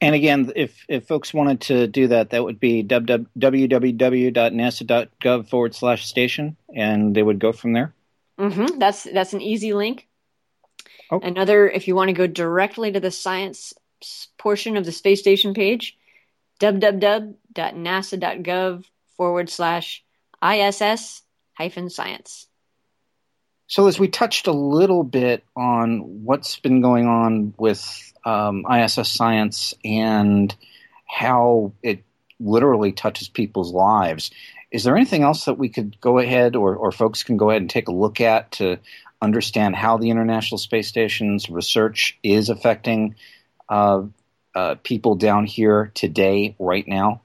And again, if, if folks wanted to do that, that would be www.nasa.gov forward slash station, and they would go from there. Mm-hmm. That's that's an easy link. Oh. Another, if you want to go directly to the science portion of the space station page, www.nasa.gov forward slash ISS hyphen science. So, as we touched a little bit on what's been going on with um, ISS science and how it literally touches people's lives, is there anything else that we could go ahead or, or folks can go ahead and take a look at to understand how the International Space Station's research is affecting uh, uh, people down here today, right now?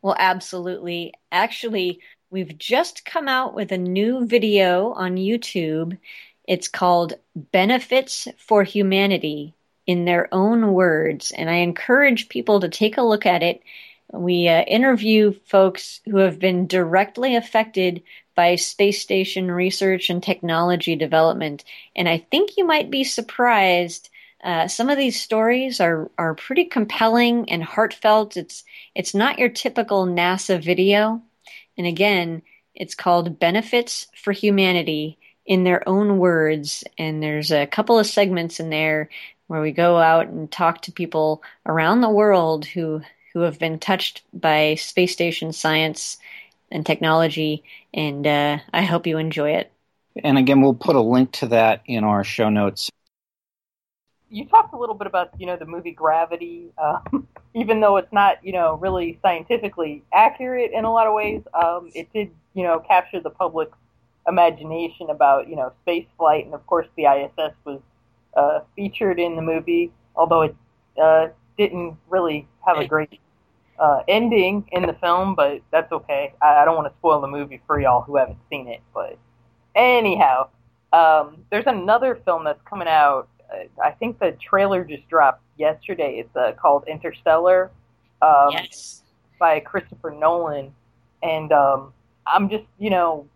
Well, absolutely. Actually, We've just come out with a new video on YouTube. It's called Benefits for Humanity in their own words. And I encourage people to take a look at it. We uh, interview folks who have been directly affected by space station research and technology development. And I think you might be surprised. Uh, some of these stories are, are pretty compelling and heartfelt. It's, it's not your typical NASA video. And again, it's called Benefits for Humanity in their own words. And there's a couple of segments in there where we go out and talk to people around the world who, who have been touched by space station science and technology. And uh, I hope you enjoy it. And again, we'll put a link to that in our show notes you talked a little bit about you know the movie Gravity, um, even though it's not you know really scientifically accurate in a lot of ways. Um, it did you know capture the public's imagination about you know space flight, and of course the ISS was uh, featured in the movie, although it uh, didn't really have a great uh, ending in the film, but that's okay. I, I don't want to spoil the movie for y'all who haven't seen it, but anyhow. Um, there's another film that's coming out I think the trailer just dropped yesterday. It's uh, called Interstellar. Um, yes. By Christopher Nolan, and um, I'm just you know,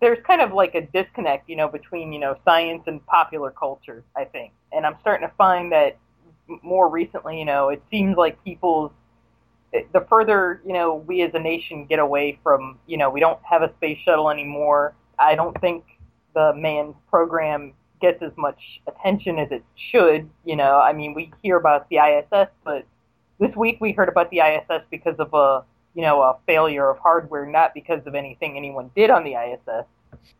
there's kind of like a disconnect, you know, between you know science and popular culture. I think, and I'm starting to find that more recently, you know, it seems like people's the further you know we as a nation get away from you know we don't have a space shuttle anymore. I don't think the manned program gets as much attention as it should. You know, I mean, we hear about the ISS, but this week we heard about the ISS because of a you know a failure of hardware, not because of anything anyone did on the ISS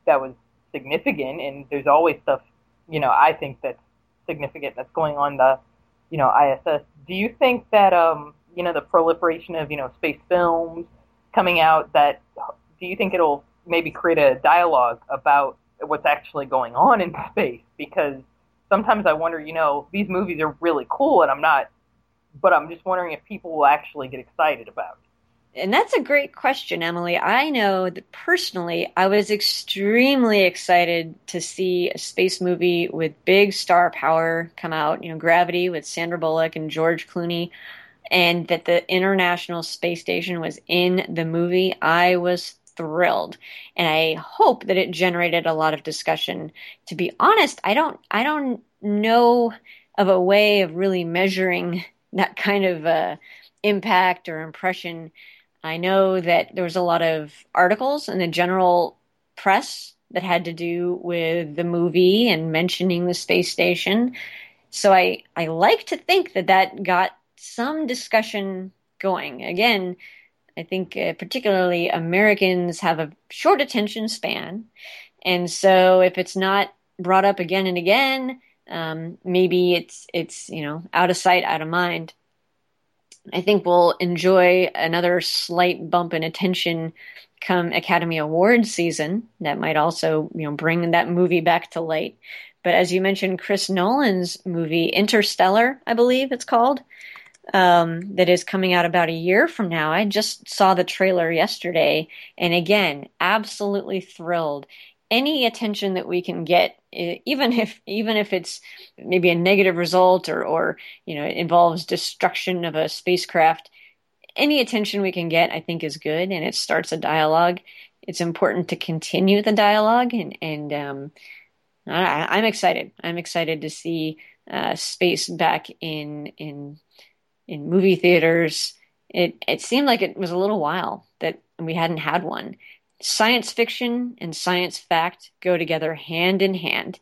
that was significant. And there's always stuff you know I think that's significant that's going on the you know ISS. Do you think that um you know the proliferation of you know space films coming out that do you think it'll maybe create a dialogue about what's actually going on in space because sometimes I wonder, you know, these movies are really cool and I'm not but I'm just wondering if people will actually get excited about it. And that's a great question, Emily. I know that personally, I was extremely excited to see a space movie with big star power come out. You know, Gravity with Sandra Bullock and George Clooney, and that the International Space Station was in the movie. I was thrilled. And i hope that it generated a lot of discussion. To be honest i don't i don't know of a way of really measuring that kind of uh, impact or impression. I know that there was a lot of articles in the general press that had to do with the movie and mentioning the space station. So i i like to think that that got some discussion going. Again I think uh, particularly Americans have a short attention span. And so if it's not brought up again and again, um, maybe it's it's you know out of sight, out of mind. I think we'll enjoy another slight bump in attention come Academy Awards season. That might also you know bring that movie back to light. But as you mentioned, Chris Nolan's movie Interstellar, I believe it's called, um, that is coming out about a year from now. I just saw the trailer yesterday, and again, absolutely thrilled. Any attention that we can get, even if even if it's maybe a negative result or or you know it involves destruction of a spacecraft, any attention we can get, I think, is good, and it starts a dialogue. It's important to continue the dialogue, and and um, I, am excited. I'm excited to see uh, space back in in in movie theaters. It it seemed like it was a little while that we hadn't had one. Science fiction and science fact go together hand in hand.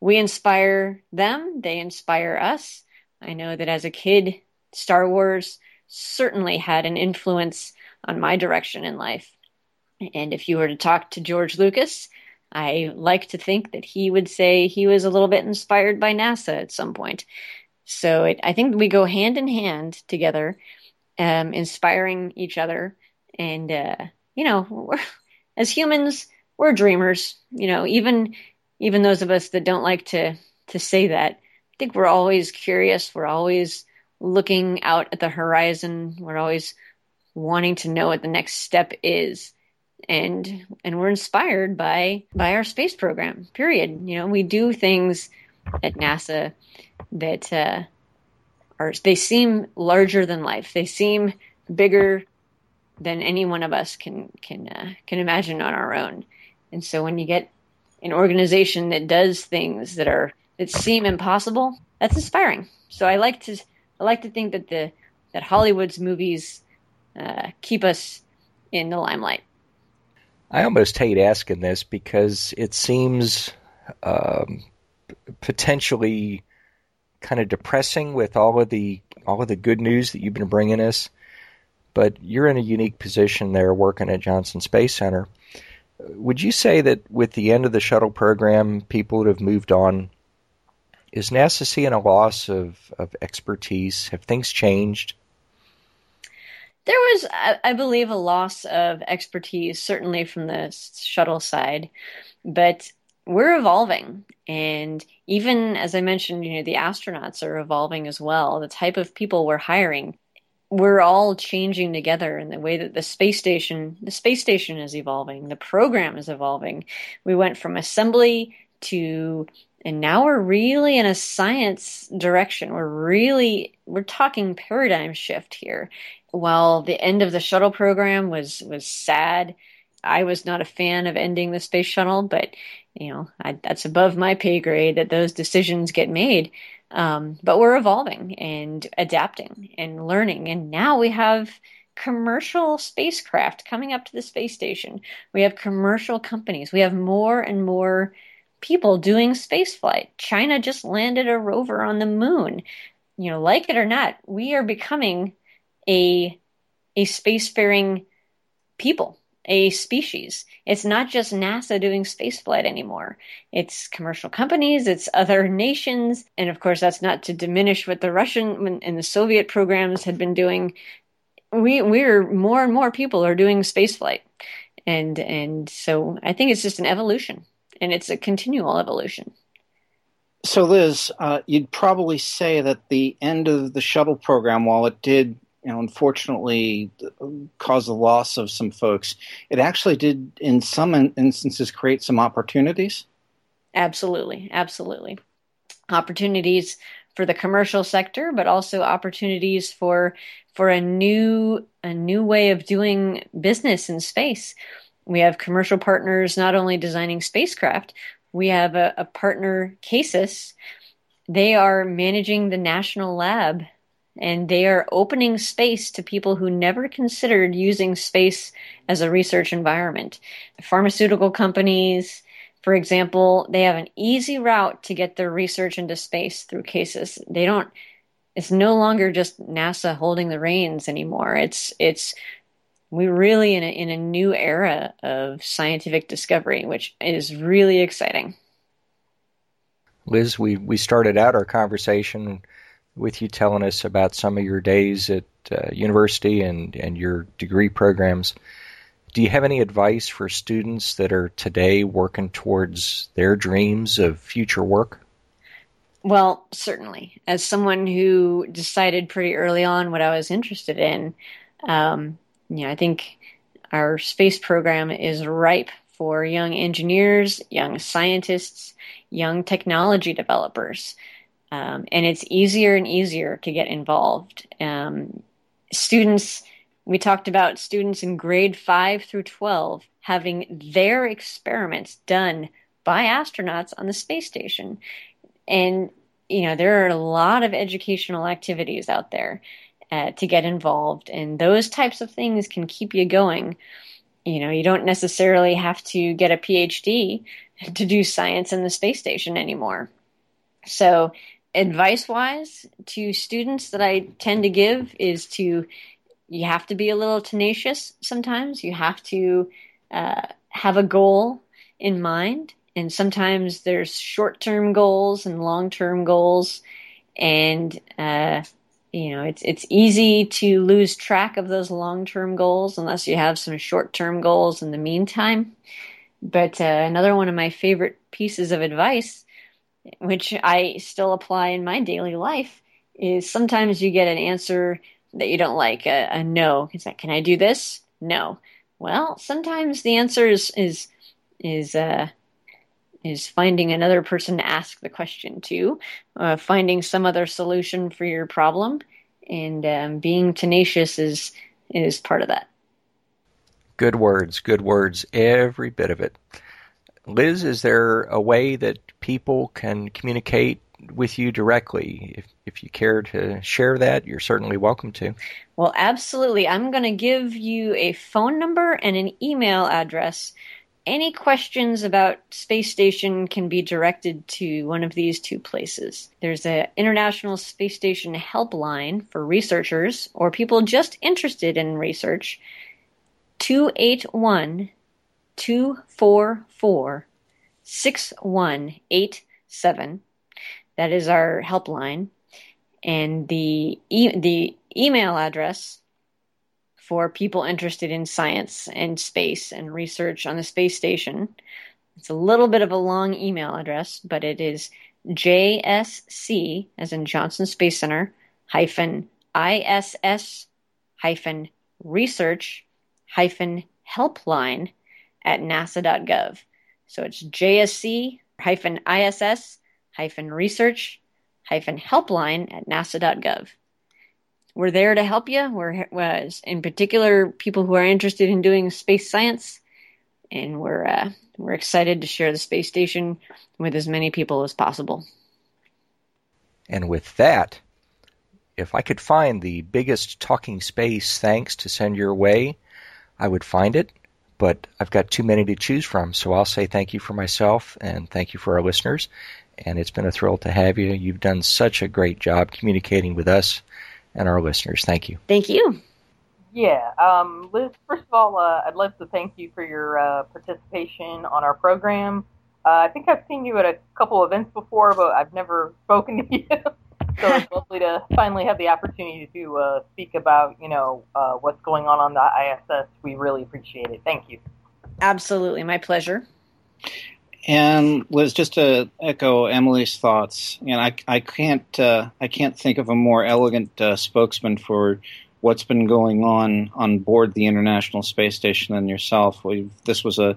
We inspire them, they inspire us. I know that as a kid, Star Wars certainly had an influence on my direction in life. And if you were to talk to George Lucas, I like to think that he would say he was a little bit inspired by NASA at some point. So it, I think we go hand in hand together, um, inspiring each other. And, uh, you know, as humans, we're dreamers, you know, even, even those of us that don't like to, to say that, I think we're always curious. We're always looking out at the horizon. We're always wanting to know what the next step is and and we're inspired by by our space program period you know we do things at nasa that uh, are they seem larger than life. They seem bigger than any one of us can can uh, can imagine on our own. And so when you get an organization that does things that are that seem impossible, that's inspiring. So I like to I like to think that the that Hollywood's movies uh, keep us in the limelight. I almost hate asking this because it seems um, potentially kind of depressing with all of the all of the good news that you've been bringing us. But you're in a unique position there, working at Johnson Space Center. Would you say that with the end of the shuttle program, people would have moved on? Is NASA seeing a loss of, of expertise? Have things changed? There was, I believe, a loss of expertise, certainly from the shuttle side. But we're evolving. And even as i mentioned you know the astronauts are evolving as well. The type of people we're hiring we're all changing together in the way that the space station the space station is evolving the program is evolving. We went from assembly to and now we're really in a science direction. We're really we're talking paradigm shift here. While the end of the shuttle program was was sad I was not a fan of ending the space shuttle, but you know I, that's above my pay grade that those decisions get made. Um, but we're evolving and adapting and learning, and now we have commercial spacecraft coming up to the space station. We have commercial companies. We have more and more people doing spaceflight. China just landed a rover on the moon. you know, like it or not, we are becoming a a spacefaring people, a species. It's not just NASA doing spaceflight anymore. It's commercial companies, it's other nations, and of course that's not to diminish what the Russian and the Soviet programs had been doing. We we're more and more people are doing spaceflight. And and so I think it's just an evolution and it's a continual evolution. So, Liz, uh, you'd probably say that the end of the shuttle program, while it did, unfortunately cause the loss of some folks, it actually did, in some instances, create some opportunities. Absolutely, absolutely, opportunities for the commercial sector, but also opportunities for for a new a new way of doing business in space. We have commercial partners not only designing spacecraft, we have a, a partner, CASIS. They are managing the national lab and they are opening space to people who never considered using space as a research environment. Pharmaceutical companies, for example, they have an easy route to get their research into space through CASIS. They don't it's no longer just NASA holding the reins anymore. It's it's we're really in a, in a new era of scientific discovery, which is really exciting. Liz, we, we started out our conversation with you telling us about some of your days at uh, university and, and your degree programs. Do you have any advice for students that are today working towards their dreams of future work? Well, certainly. As someone who decided pretty early on what I was interested in, um, you know, I think our space program is ripe for young engineers, young scientists, young technology developers. Um, and it's easier and easier to get involved. Um, students, we talked about students in grade 5 through 12 having their experiments done by astronauts on the space station. And, you know, there are a lot of educational activities out there uh, to get involved. And those types of things can keep you going. You know, you don't necessarily have to get a PhD to do science in the space station anymore. So, advice wise to students that I tend to give is to you have to be a little tenacious sometimes. You have to uh, have a goal in mind. And sometimes there's short term goals and long term goals. And uh, you know it's it's easy to lose track of those long-term goals unless you have some short-term goals in the meantime but uh, another one of my favorite pieces of advice which I still apply in my daily life is sometimes you get an answer that you don't like a, a no it's like can I do this no well sometimes the answer is is is uh is finding another person to ask the question to, uh, finding some other solution for your problem, and um, being tenacious is is part of that. Good words, good words, every bit of it. Liz, is there a way that people can communicate with you directly? If, if you care to share that, you're certainly welcome to. Well, absolutely. I'm going to give you a phone number and an email address any questions about space station can be directed to one of these two places. There's an International Space Station helpline for researchers or people just interested in research. 281 244 6187. That is our helpline. And the, e- the email address for people interested in science and space and research on the space station. It's a little bit of a long email address, but it is JSC, as in Johnson Space Center, hyphen ISS hyphen research hyphen helpline at nasa.gov. So it's JSC hyphen ISS hyphen research hyphen helpline at nasa.gov we're there to help you. We're uh, in particular people who are interested in doing space science, and we're uh, we're excited to share the space station with as many people as possible. And with that, if I could find the biggest talking space thanks to send your way, I would find it. But I've got too many to choose from, so I'll say thank you for myself and thank you for our listeners. and it's been a thrill to have you. You've done such a great job communicating with us and our listeners. Thank you. Thank you. Yeah, um, Liz. First of all, uh, I'd love to thank you for your uh, participation on our program. Uh, I think I've seen you at a couple events before, but I've never spoken to you. So it's lovely to finally have the opportunity to uh, speak about, you know, uh, what's going on on the ISS. We really appreciate it. Thank you. Absolutely, my pleasure. And Liz, just to echo Emily's thoughts, and I, I can't, uh, I can't think of a more elegant uh, spokesman for what's been going on on board the International Space Station than yourself. We've, this was a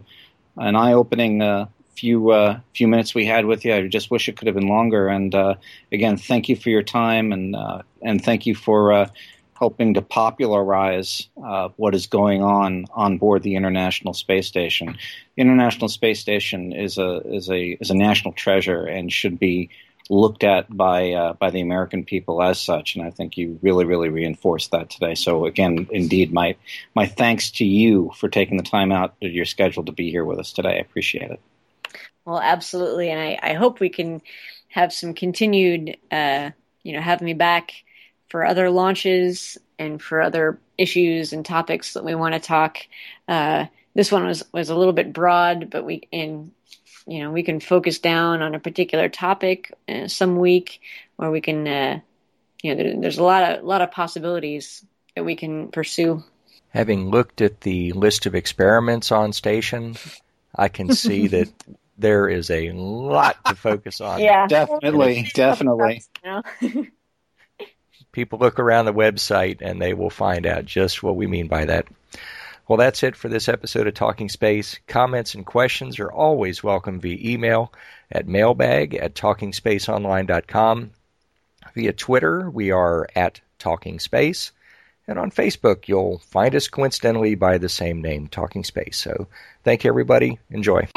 an eye-opening uh, few uh, few minutes we had with you. I just wish it could have been longer. And uh, again, thank you for your time, and uh, and thank you for uh, helping to popularize uh, what is going on on board the International Space Station. The International Space Station is a is a is a national treasure and should be looked at by uh, by the American people as such, and I think you really, really reinforced that today. So again, indeed, my my thanks to you for taking the time out of your schedule to be here with us today. I appreciate it. Well, absolutely, and I, I hope we can have some continued, uh, you know, have me back for other launches and for other issues and topics that we want to talk. Uh, this one was was a little bit broad, but we in you know we can focus down on a particular topic uh, some week, or we can uh, you know there, there's a lot of a lot of possibilities that we can pursue. Having looked at the list of experiments on station, I can see that there is a lot to focus on. Yeah, definitely, definitely. People look around the website and they will find out just what we mean by that. Well, that's it for this episode of Talking Space. Comments and questions are always welcome via email at mailbag at talkingspaceonline.com. Via Twitter, we are at Talking Space. And on Facebook, you'll find us coincidentally by the same name, Talking Space. So thank you, everybody. Enjoy.